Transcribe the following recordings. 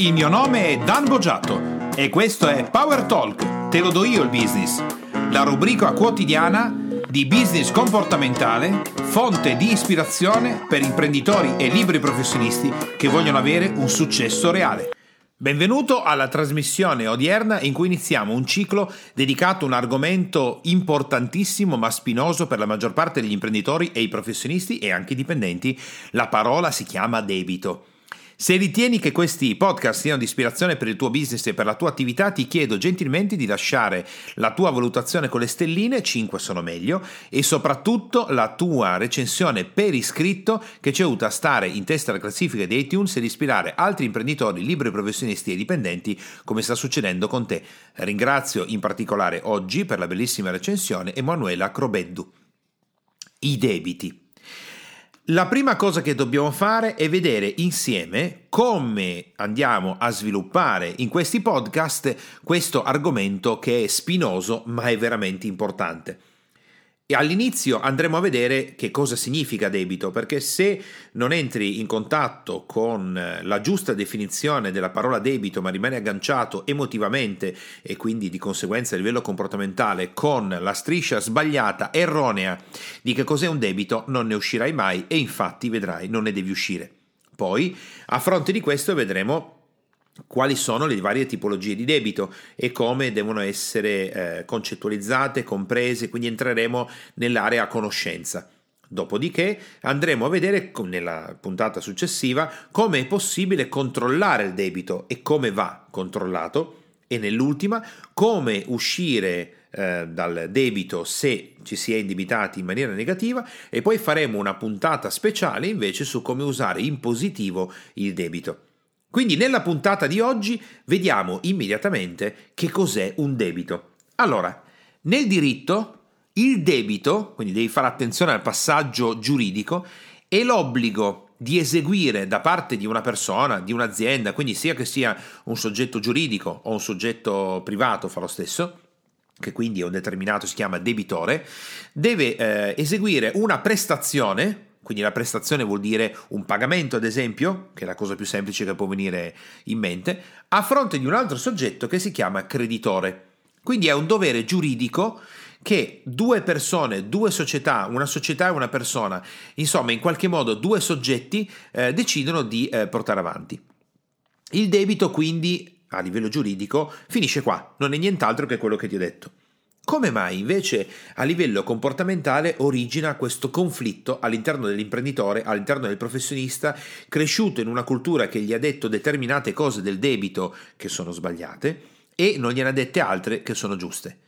Il mio nome è Dan Boggiato e questo è Power Talk, te lo do io il business, la rubrica quotidiana di business comportamentale, fonte di ispirazione per imprenditori e libri professionisti che vogliono avere un successo reale. Benvenuto alla trasmissione odierna in cui iniziamo un ciclo dedicato a un argomento importantissimo ma spinoso per la maggior parte degli imprenditori e i professionisti e anche i dipendenti. La parola si chiama debito. Se ritieni che questi podcast siano di ispirazione per il tuo business e per la tua attività, ti chiedo gentilmente di lasciare la tua valutazione con le stelline, 5 sono meglio, e soprattutto la tua recensione per iscritto che ci aiuta a stare in testa alla classifica di iTunes ed ispirare altri imprenditori, liberi professionisti e dipendenti come sta succedendo con te. Ringrazio in particolare oggi per la bellissima recensione Emanuela Crobeddu. I debiti. La prima cosa che dobbiamo fare è vedere insieme come andiamo a sviluppare in questi podcast questo argomento che è spinoso ma è veramente importante. E all'inizio andremo a vedere che cosa significa debito, perché se non entri in contatto con la giusta definizione della parola debito, ma rimani agganciato emotivamente e quindi di conseguenza a livello comportamentale con la striscia sbagliata, erronea di che cos'è un debito, non ne uscirai mai e infatti vedrai non ne devi uscire. Poi, a fronte di questo, vedremo quali sono le varie tipologie di debito e come devono essere eh, concettualizzate, comprese, quindi entreremo nell'area conoscenza. Dopodiché andremo a vedere nella puntata successiva come è possibile controllare il debito e come va controllato e nell'ultima come uscire eh, dal debito se ci si è indebitati in maniera negativa e poi faremo una puntata speciale invece su come usare in positivo il debito. Quindi nella puntata di oggi vediamo immediatamente che cos'è un debito. Allora, nel diritto il debito, quindi devi fare attenzione al passaggio giuridico, è l'obbligo di eseguire da parte di una persona, di un'azienda, quindi sia che sia un soggetto giuridico o un soggetto privato, fa lo stesso, che quindi è un determinato, si chiama debitore, deve eh, eseguire una prestazione quindi la prestazione vuol dire un pagamento, ad esempio, che è la cosa più semplice che può venire in mente, a fronte di un altro soggetto che si chiama creditore. Quindi è un dovere giuridico che due persone, due società, una società e una persona, insomma in qualche modo due soggetti eh, decidono di eh, portare avanti. Il debito quindi a livello giuridico finisce qua, non è nient'altro che quello che ti ho detto. Come mai invece a livello comportamentale origina questo conflitto all'interno dell'imprenditore, all'interno del professionista, cresciuto in una cultura che gli ha detto determinate cose del debito che sono sbagliate e non gliene ha dette altre che sono giuste?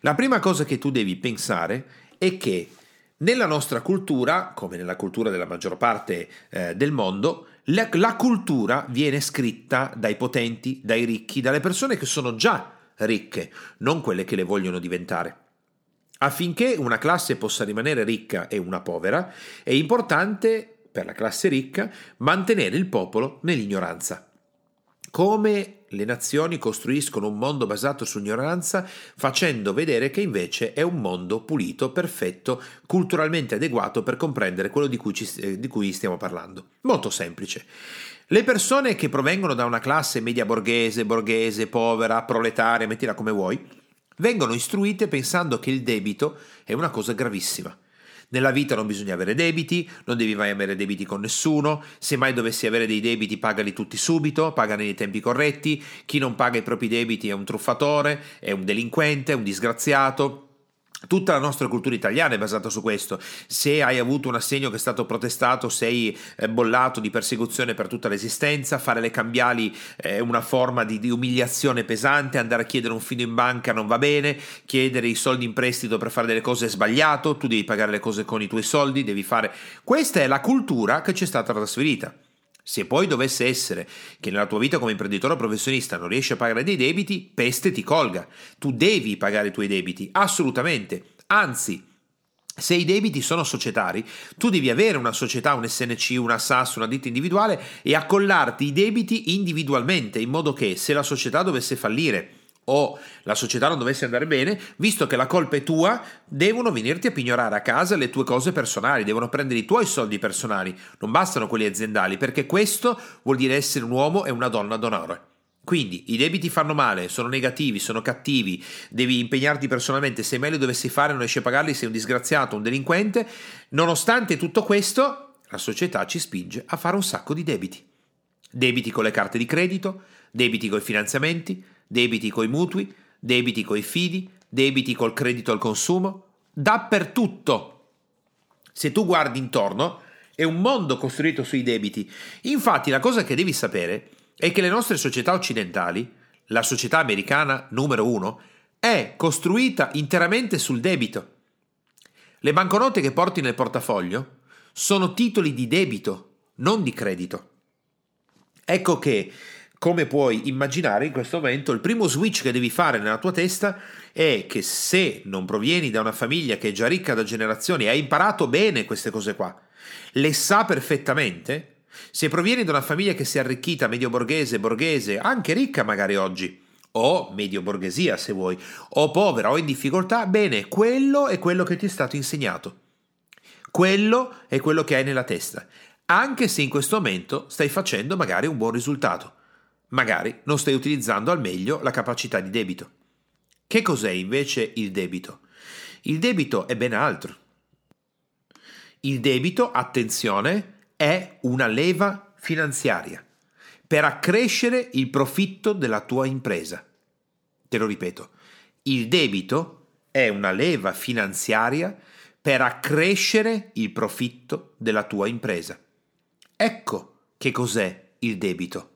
La prima cosa che tu devi pensare è che nella nostra cultura, come nella cultura della maggior parte eh, del mondo, la, la cultura viene scritta dai potenti, dai ricchi, dalle persone che sono già ricche, non quelle che le vogliono diventare. Affinché una classe possa rimanere ricca e una povera, è importante per la classe ricca mantenere il popolo nell'ignoranza. Come le nazioni costruiscono un mondo basato sull'ignoranza facendo vedere che invece è un mondo pulito, perfetto, culturalmente adeguato per comprendere quello di cui, ci, eh, di cui stiamo parlando. Molto semplice. Le persone che provengono da una classe media borghese, borghese, povera, proletaria, mettila come vuoi, vengono istruite pensando che il debito è una cosa gravissima. Nella vita non bisogna avere debiti, non devi mai avere debiti con nessuno, se mai dovessi avere dei debiti pagali tutti subito, pagali nei tempi corretti, chi non paga i propri debiti è un truffatore, è un delinquente, è un disgraziato, Tutta la nostra cultura italiana è basata su questo. Se hai avuto un assegno che è stato protestato, sei eh, bollato di persecuzione per tutta l'esistenza, fare le cambiali è una forma di, di, umiliazione pesante, andare a chiedere un fido in banca non va bene, chiedere i soldi in prestito per fare delle cose è sbagliato, tu devi pagare le cose con i tuoi soldi, devi fare... Questa è la cultura che ci è stata trasferita. Se poi dovesse essere che nella tua vita come imprenditore o professionista non riesci a pagare dei debiti, peste ti colga. Tu devi pagare i tuoi debiti, assolutamente. Anzi, se i debiti sono societari, tu devi avere una società, un SNC, una SAS, una ditta individuale e accollarti i debiti individualmente, in modo che se la società dovesse fallire o la società non dovesse andare bene, visto che la colpa è tua, devono venirti a pignorare a casa le tue cose personali, devono prendere i tuoi soldi personali, non bastano quelli aziendali, perché questo vuol dire essere un uomo e una donna d'onore. Quindi i debiti fanno male, sono negativi, sono cattivi, devi impegnarti personalmente, se mai li dovessi fare non riesci a pagarli, sei un disgraziato, un delinquente. Nonostante tutto questo, la società ci spinge a fare un sacco di debiti. Debiti con le carte di credito, debiti con i finanziamenti, debiti coi mutui, debiti coi fidi, debiti col credito al consumo, dappertutto. Se tu guardi intorno, è un mondo costruito sui debiti. Infatti la cosa che devi sapere è che le nostre società occidentali, la società americana numero uno, è costruita interamente sul debito. Le banconote che porti nel portafoglio sono titoli di debito, non di credito. Ecco che, come puoi immaginare in questo momento, il primo switch che devi fare nella tua testa è che se non provieni da una famiglia che è già ricca da generazioni e hai imparato bene queste cose qua, le sa perfettamente, se provieni da una famiglia che si è arricchita, medio borghese, borghese, anche ricca magari oggi, o medio borghesia se vuoi, o povera o in difficoltà, bene, quello è quello che ti è stato insegnato. Quello è quello che hai nella testa, anche se in questo momento stai facendo magari un buon risultato. Magari non stai utilizzando al meglio la capacità di debito. Che cos'è invece il debito? Il debito è ben altro. Il debito, attenzione, è una leva finanziaria per accrescere il profitto della tua impresa. Te lo ripeto, il debito è una leva finanziaria per accrescere il profitto della tua impresa. Ecco che cos'è il debito.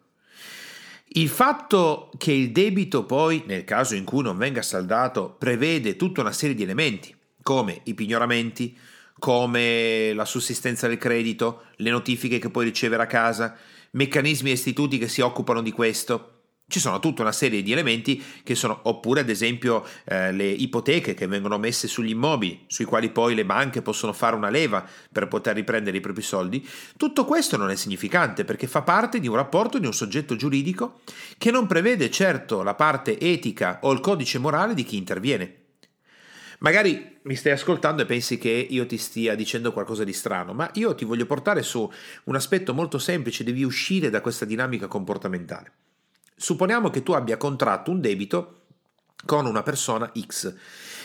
Il fatto che il debito poi, nel caso in cui non venga saldato, prevede tutta una serie di elementi, come i pignoramenti, come la sussistenza del credito, le notifiche che puoi ricevere a casa, meccanismi e istituti che si occupano di questo. Ci sono tutta una serie di elementi che sono, oppure ad esempio eh, le ipoteche che vengono messe sugli immobili, sui quali poi le banche possono fare una leva per poter riprendere i propri soldi. Tutto questo non è significante perché fa parte di un rapporto di un soggetto giuridico che non prevede certo la parte etica o il codice morale di chi interviene. Magari mi stai ascoltando e pensi che io ti stia dicendo qualcosa di strano, ma io ti voglio portare su un aspetto molto semplice, devi uscire da questa dinamica comportamentale. Supponiamo che tu abbia contratto un debito con una persona X,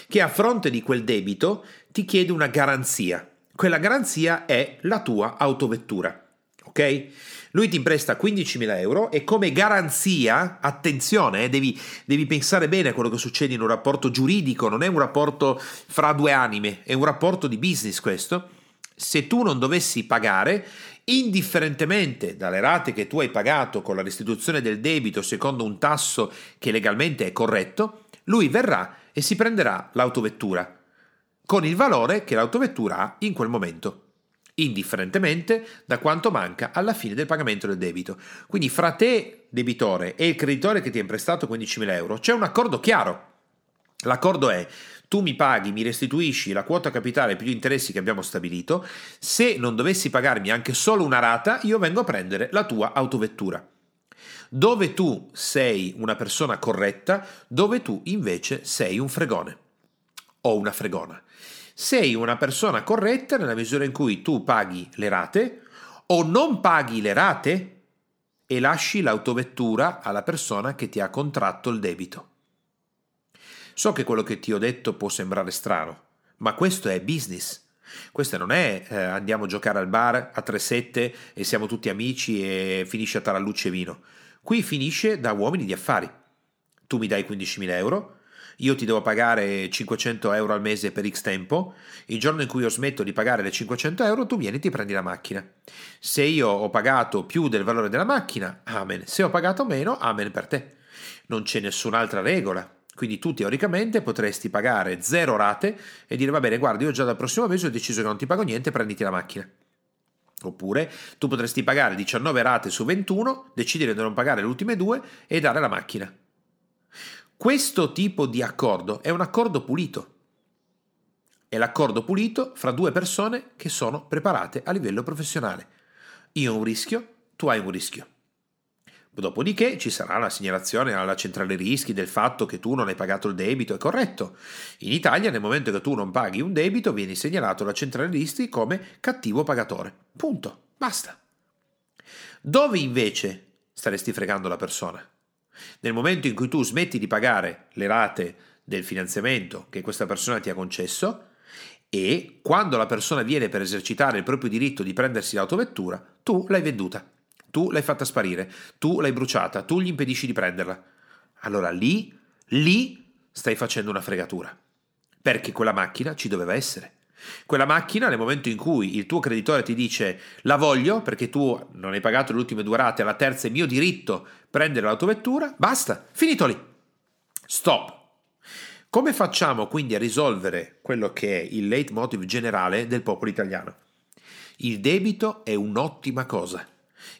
che a fronte di quel debito ti chiede una garanzia. Quella garanzia è la tua autovettura. Ok? Lui ti presta 15.000 euro e come garanzia, attenzione, eh, devi, devi, pensare bene a quello che succede in un rapporto giuridico, non è un rapporto fra due anime, è un rapporto di business questo. Se tu non dovessi pagare, indifferentemente dalle rate che tu hai pagato con la restituzione del debito secondo un tasso che legalmente è corretto, lui verrà e si prenderà l'autovettura con il valore che l'autovettura ha in quel momento indifferentemente da quanto manca alla fine del pagamento del debito. Quindi fra te, debitore, e il creditore che ti ha prestato 15.000 euro c'è un accordo chiaro. L'accordo è tu mi paghi, mi restituisci la quota capitale più gli interessi che abbiamo stabilito, se non dovessi pagarmi anche solo una rata, io vengo a prendere la tua autovettura. Dove tu sei una persona corretta, dove tu invece sei un fregone o una fregona sei una persona corretta nella misura in cui tu paghi le rate o non paghi le rate e lasci l'autovettura alla persona che ti ha contratto il debito. So che quello che ti ho detto può sembrare strano, ma questo è business. Questo non è eh, andiamo a giocare al bar a 3-7 e siamo tutti amici e finisce a tarallucce vino. Qui finisce da uomini di affari. Tu mi dai 15.000 euro, io ti devo pagare 500 euro al mese per X tempo, il giorno in cui io smetto di pagare le 500 euro tu vieni e ti prendi la macchina. Se io ho pagato più del valore della macchina, amen. Se ho pagato meno, amen per te. Non c'è nessun'altra regola. Quindi tu teoricamente potresti pagare zero rate e dire va bene, guarda, io già dal prossimo mese ho deciso che non ti pago niente, prenditi la macchina. Oppure tu potresti pagare 19 rate su 21, decidere di non pagare le ultime due e dare la macchina. Questo tipo di accordo è un accordo pulito. È l'accordo pulito fra due persone che sono preparate a livello professionale. Io ho un rischio, tu hai un rischio. Dopodiché ci sarà la segnalazione alla centrale rischi del fatto che tu non hai pagato il debito, è corretto. In Italia nel momento che tu non paghi un debito vieni segnalato alla centrale rischi come cattivo pagatore. Punto. Basta. Dove invece staresti fregando la persona? Nel momento in cui tu smetti di pagare le rate del finanziamento che questa persona ti ha concesso e quando la persona viene per esercitare il proprio diritto di prendersi l'autovettura, tu l'hai venduta, tu l'hai fatta sparire, tu l'hai bruciata, tu gli impedisci di prenderla. Allora lì, lì stai facendo una fregatura, perché quella macchina ci doveva essere. Quella macchina, nel momento in cui il tuo creditore ti dice la voglio perché tu non hai pagato le ultime due rate, alla terza è mio diritto prendere l'autovettura, basta, finito lì. Stop. Come facciamo quindi a risolvere quello che è il leitmotiv generale del popolo italiano? Il debito è un'ottima cosa.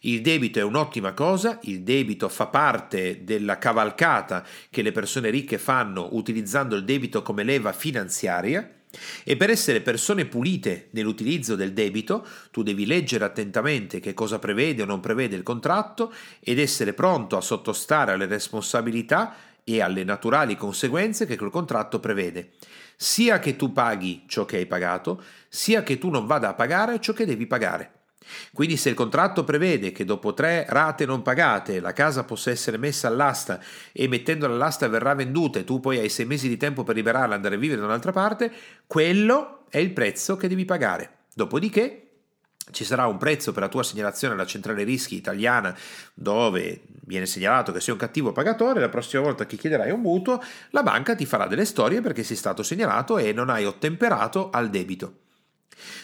Il debito è un'ottima cosa, il debito fa parte della cavalcata che le persone ricche fanno utilizzando il debito come leva finanziaria e per essere persone pulite nell'utilizzo del debito, tu devi leggere attentamente che cosa prevede o non prevede il contratto ed essere pronto a sottostare alle responsabilità e alle naturali conseguenze che quel contratto prevede, sia che tu paghi ciò che hai pagato, sia che tu non vada a pagare ciò che devi pagare. Quindi se il contratto prevede che dopo tre rate non pagate la casa possa essere messa all'asta e mettendola all'asta verrà venduta e tu poi hai sei mesi di tempo per liberarla e andare a vivere da un'altra parte, quello è il prezzo che devi pagare. Dopodiché ci sarà un prezzo per la tua segnalazione alla centrale rischi italiana dove viene segnalato che sei un cattivo pagatore, la prossima volta che chiederai un mutuo, la banca ti farà delle storie perché sei stato segnalato e non hai ottemperato al debito.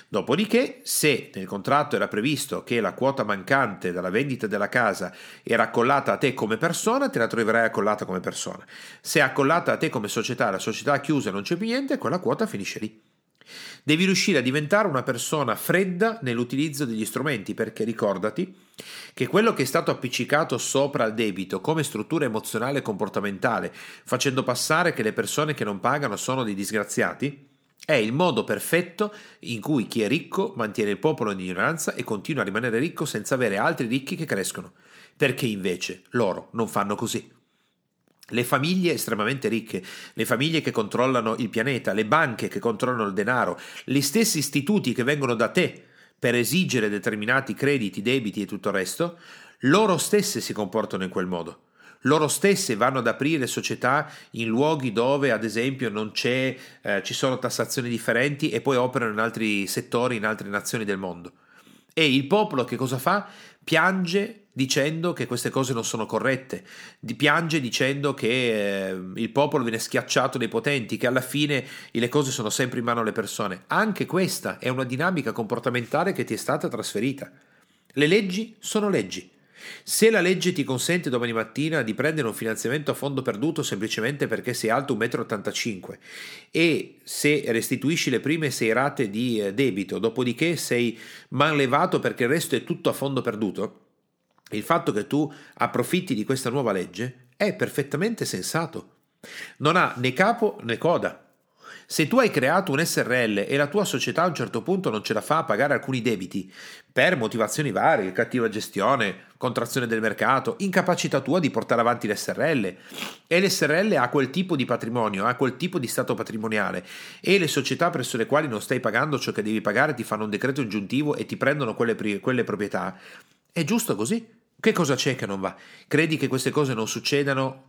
Dopodiché, se nel contratto era previsto che la quota mancante dalla vendita della casa era accollata a te come persona, te la troverai accollata come persona. Se è accollata a te come società, la società è chiusa e non c'è più niente, quella quota finisce lì. Devi riuscire a diventare una persona fredda nell'utilizzo degli strumenti, perché ricordati che quello che è stato appiccicato sopra il debito come struttura emozionale e comportamentale, facendo passare che le persone che non pagano sono dei disgraziati, è il modo perfetto in cui chi è ricco mantiene il popolo in ignoranza e continua a rimanere ricco senza avere altri ricchi che crescono, perché invece loro non fanno così. Le famiglie estremamente ricche, le famiglie che controllano il pianeta, le banche che controllano il denaro, gli stessi istituti che vengono da te per esigere determinati crediti, debiti e tutto il resto, loro stesse si comportano in quel modo loro stesse vanno ad aprire società in luoghi dove ad esempio non c'è, eh, ci sono tassazioni differenti e poi operano in altri settori, in altre nazioni del mondo. E il popolo che cosa fa? Piange dicendo che queste cose non sono corrette, piange dicendo che eh, il popolo viene schiacciato dai potenti, che alla fine le cose sono sempre in mano alle persone. Anche questa è una dinamica comportamentale che ti è stata trasferita. Le leggi sono leggi. Se la legge ti consente domani mattina di prendere un finanziamento a fondo perduto semplicemente perché sei alto 1,85 m e se restituisci le prime 6 rate di eh, debito, dopodiché sei manlevato perché il resto è tutto a fondo perduto, il fatto che tu approfitti di questa nuova legge è perfettamente sensato. Non ha né capo né coda. Se tu hai creato un SRL e la tua società a un certo punto non ce la fa a pagare alcuni debiti, per motivazioni varie, cattiva gestione, contrazione del mercato, incapacità tua di portare avanti l'SRL, e l'SRL ha quel tipo di patrimonio, ha quel tipo di stato patrimoniale, e le società presso le quali non stai pagando ciò che devi pagare ti fanno un decreto aggiuntivo e ti prendono quelle, quelle proprietà, è giusto così? Che cosa c'è che non va? Credi che queste cose non succedano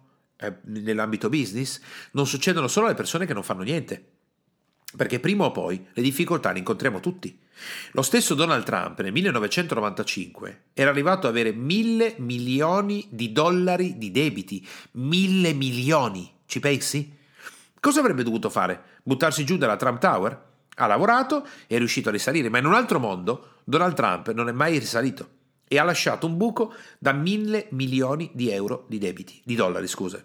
nell'ambito business, non succedono solo alle persone che non fanno niente. Perché prima o poi le difficoltà le incontriamo tutti. Lo stesso Donald Trump nel 1995 era arrivato ad avere mille milioni di dollari di debiti. Mille milioni. Ci pensi? Cosa avrebbe dovuto fare? Buttarsi giù dalla Trump Tower? Ha lavorato e è riuscito a risalire, ma in un altro mondo Donald Trump non è mai risalito e ha lasciato un buco da mille milioni di euro di debiti, di dollari, scusa.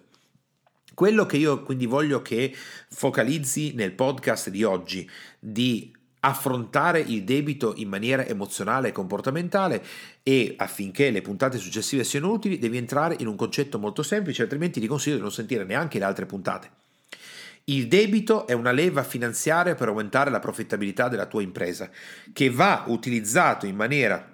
Quello che io quindi voglio che focalizzi nel podcast di oggi, di affrontare il debito in maniera emozionale e comportamentale e affinché le puntate successive siano utili devi entrare in un concetto molto semplice, altrimenti ti consiglio di non sentire neanche le altre puntate. Il debito è una leva finanziaria per aumentare la profittabilità della tua impresa, che va utilizzato in maniera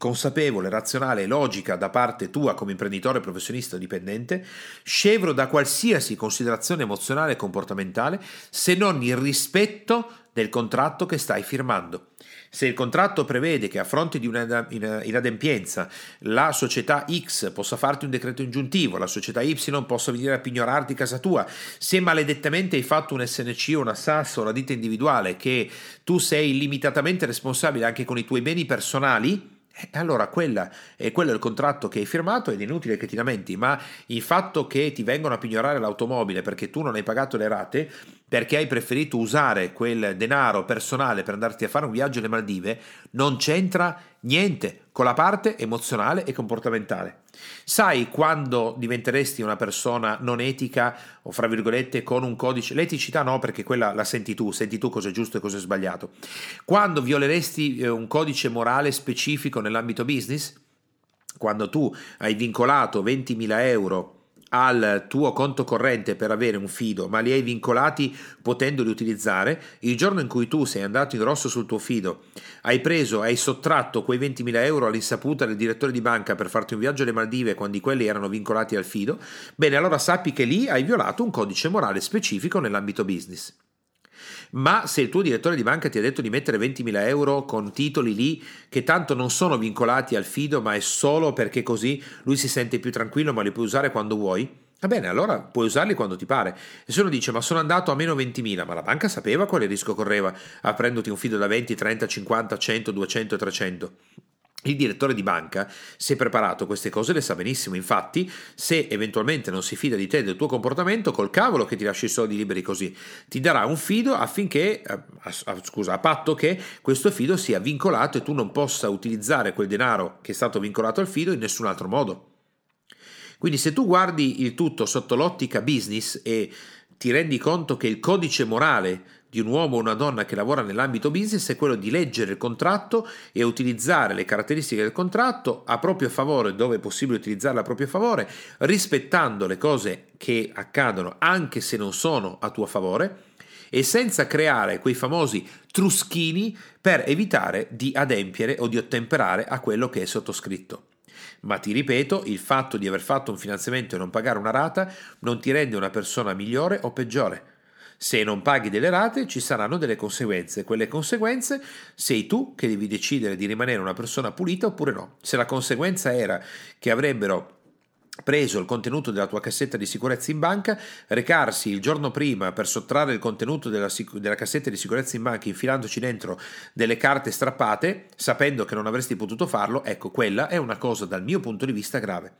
consapevole, razionale e logica da parte tua come imprenditore professionista o dipendente, scevro da qualsiasi considerazione emozionale e comportamentale se non il rispetto del contratto che stai firmando. Se il contratto prevede che a fronte di un'inadempienza la società X possa farti un decreto ingiuntivo, la società Y possa venire a pignorarti casa tua, se maledettamente hai fatto un SNC o una SAS o una ditta individuale che tu sei limitatamente responsabile anche con i tuoi beni personali, e eh, allora quella, è quello è il contratto che hai firmato ed è inutile che ti lamenti, ma il fatto che ti vengono a pignorare l'automobile perché tu non hai pagato le rate, perché hai preferito usare quel denaro personale per andarti a fare un viaggio alle Maldive, non c'entra niente con la parte emozionale e comportamentale. Sai quando diventeresti una persona non etica o fra virgolette con un codice, l'eticità no perché quella la senti tu, senti tu cosa è giusto e cosa è sbagliato. Quando violeresti eh, un codice morale specifico nell'ambito business? Quando tu hai vincolato 20.000 euro al tuo conto corrente per avere un fido, ma li hai vincolati potendoli utilizzare, il giorno in cui tu sei andato in rosso sul tuo fido, hai preso, hai sottratto quei 20.000 euro all'insaputa del direttore di banca per farti un viaggio alle Maldive quando quelli erano vincolati al fido, bene, allora sappi che lì hai violato un codice morale specifico nell'ambito business. Ma se il tuo direttore di banca ti ha detto di mettere 20.000 euro con titoli lì che tanto non sono vincolati al fido, ma è solo perché così lui si sente più tranquillo, ma li puoi usare quando vuoi, Va bene, allora puoi usarli quando ti pare. E se uno dice, ma sono andato a meno 20.000, ma la banca sapeva quale rischio correva aprendoti un fido da 20, 30, 50, 100, 200 e 300. Il direttore di banca è preparato, queste cose le sa benissimo, infatti se eventualmente non si fida di te e del tuo comportamento, col cavolo che ti lasci i soldi liberi così, ti darà un fido affinché, eh, scusa, a patto che questo fido sia vincolato e tu non possa utilizzare quel denaro che è stato vincolato al fido in nessun altro modo. Quindi se tu guardi il tutto sotto l'ottica business e ti rendi conto che il codice morale di un uomo o una donna che lavora nell'ambito business è quello di leggere il contratto e utilizzare le caratteristiche del contratto a proprio favore, dove è possibile utilizzarle a proprio favore, rispettando le cose che accadono anche se non sono a tuo favore e senza creare quei famosi truschini per evitare di adempiere o di ottemperare a quello che è sottoscritto. Ma ti ripeto, il fatto di aver fatto un finanziamento e non pagare una rata non ti rende una persona migliore o peggiore. Se non paghi delle rate ci saranno delle conseguenze. Quelle conseguenze sei tu che devi decidere di rimanere una persona pulita oppure no. Se la conseguenza era che avrebbero preso il contenuto della tua cassetta di sicurezza in banca, recarsi il giorno prima per sottrarre il contenuto della, della, cassetta di sicurezza in banca infilandoci dentro delle carte strappate, sapendo che non avresti potuto farlo, ecco, quella è una cosa dal mio punto di vista grave.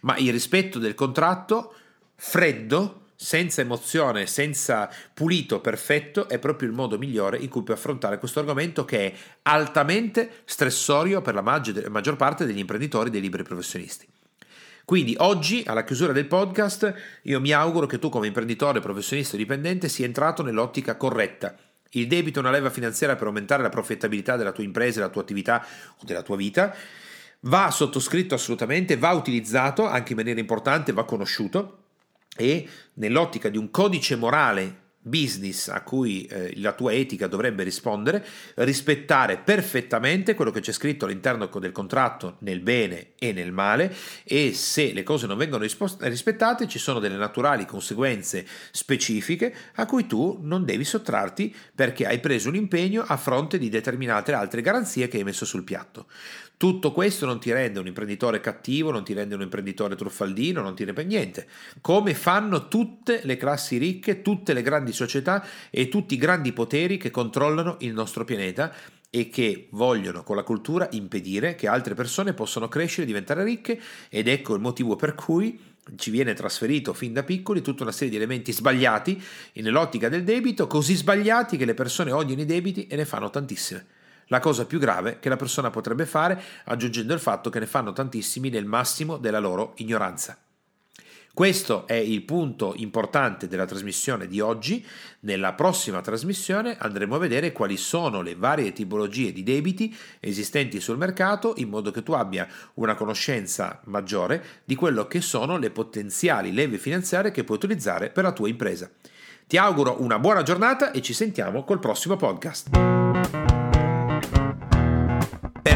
Ma il rispetto del contratto, freddo, senza emozione, senza pulito perfetto, è proprio il modo migliore in cui puoi affrontare questo argomento che è altamente stressorio per la maggior, parte degli imprenditori dei liberi professionisti. Quindi oggi, alla chiusura del podcast, io mi auguro che tu come imprenditore, professionista o dipendente sia entrato nell'ottica corretta. Il debito è una leva finanziaria per aumentare la profittabilità della tua impresa, della tua attività o della tua vita. Va sottoscritto assolutamente, va utilizzato anche in maniera importante, va conosciuto e nell'ottica di un codice morale business a cui eh, la tua etica dovrebbe rispondere, rispettare perfettamente quello che c'è scritto all'interno del contratto nel bene e nel male e se le cose non vengono rispettate ci sono delle naturali conseguenze specifiche a cui tu non devi sottrarti perché hai preso un impegno a fronte di determinate altre garanzie che hai messo sul piatto. Tutto questo non ti rende un imprenditore cattivo, non ti rende un imprenditore truffaldino, non ti rende niente. Come fanno tutte le classi ricche, tutte le grandi società e tutti i grandi poteri che controllano il nostro pianeta e che vogliono con la cultura impedire che altre persone possano crescere e diventare ricche ed ecco il motivo per cui ci viene trasferito fin da piccoli tutta una serie di elementi sbagliati nell'ottica del debito, così sbagliati che le persone odiano i debiti e ne fanno tantissime la cosa più grave che la persona potrebbe fare, aggiungendo il fatto che ne fanno tantissimi nel massimo della loro ignoranza. Questo è il punto importante della trasmissione di oggi. Nella prossima trasmissione andremo a vedere quali sono le varie tipologie di debiti esistenti sul mercato in modo che tu abbia una conoscenza maggiore di quello che sono le potenziali leve finanziarie che puoi utilizzare per la tua impresa. Ti auguro una buona giornata e ci sentiamo col prossimo podcast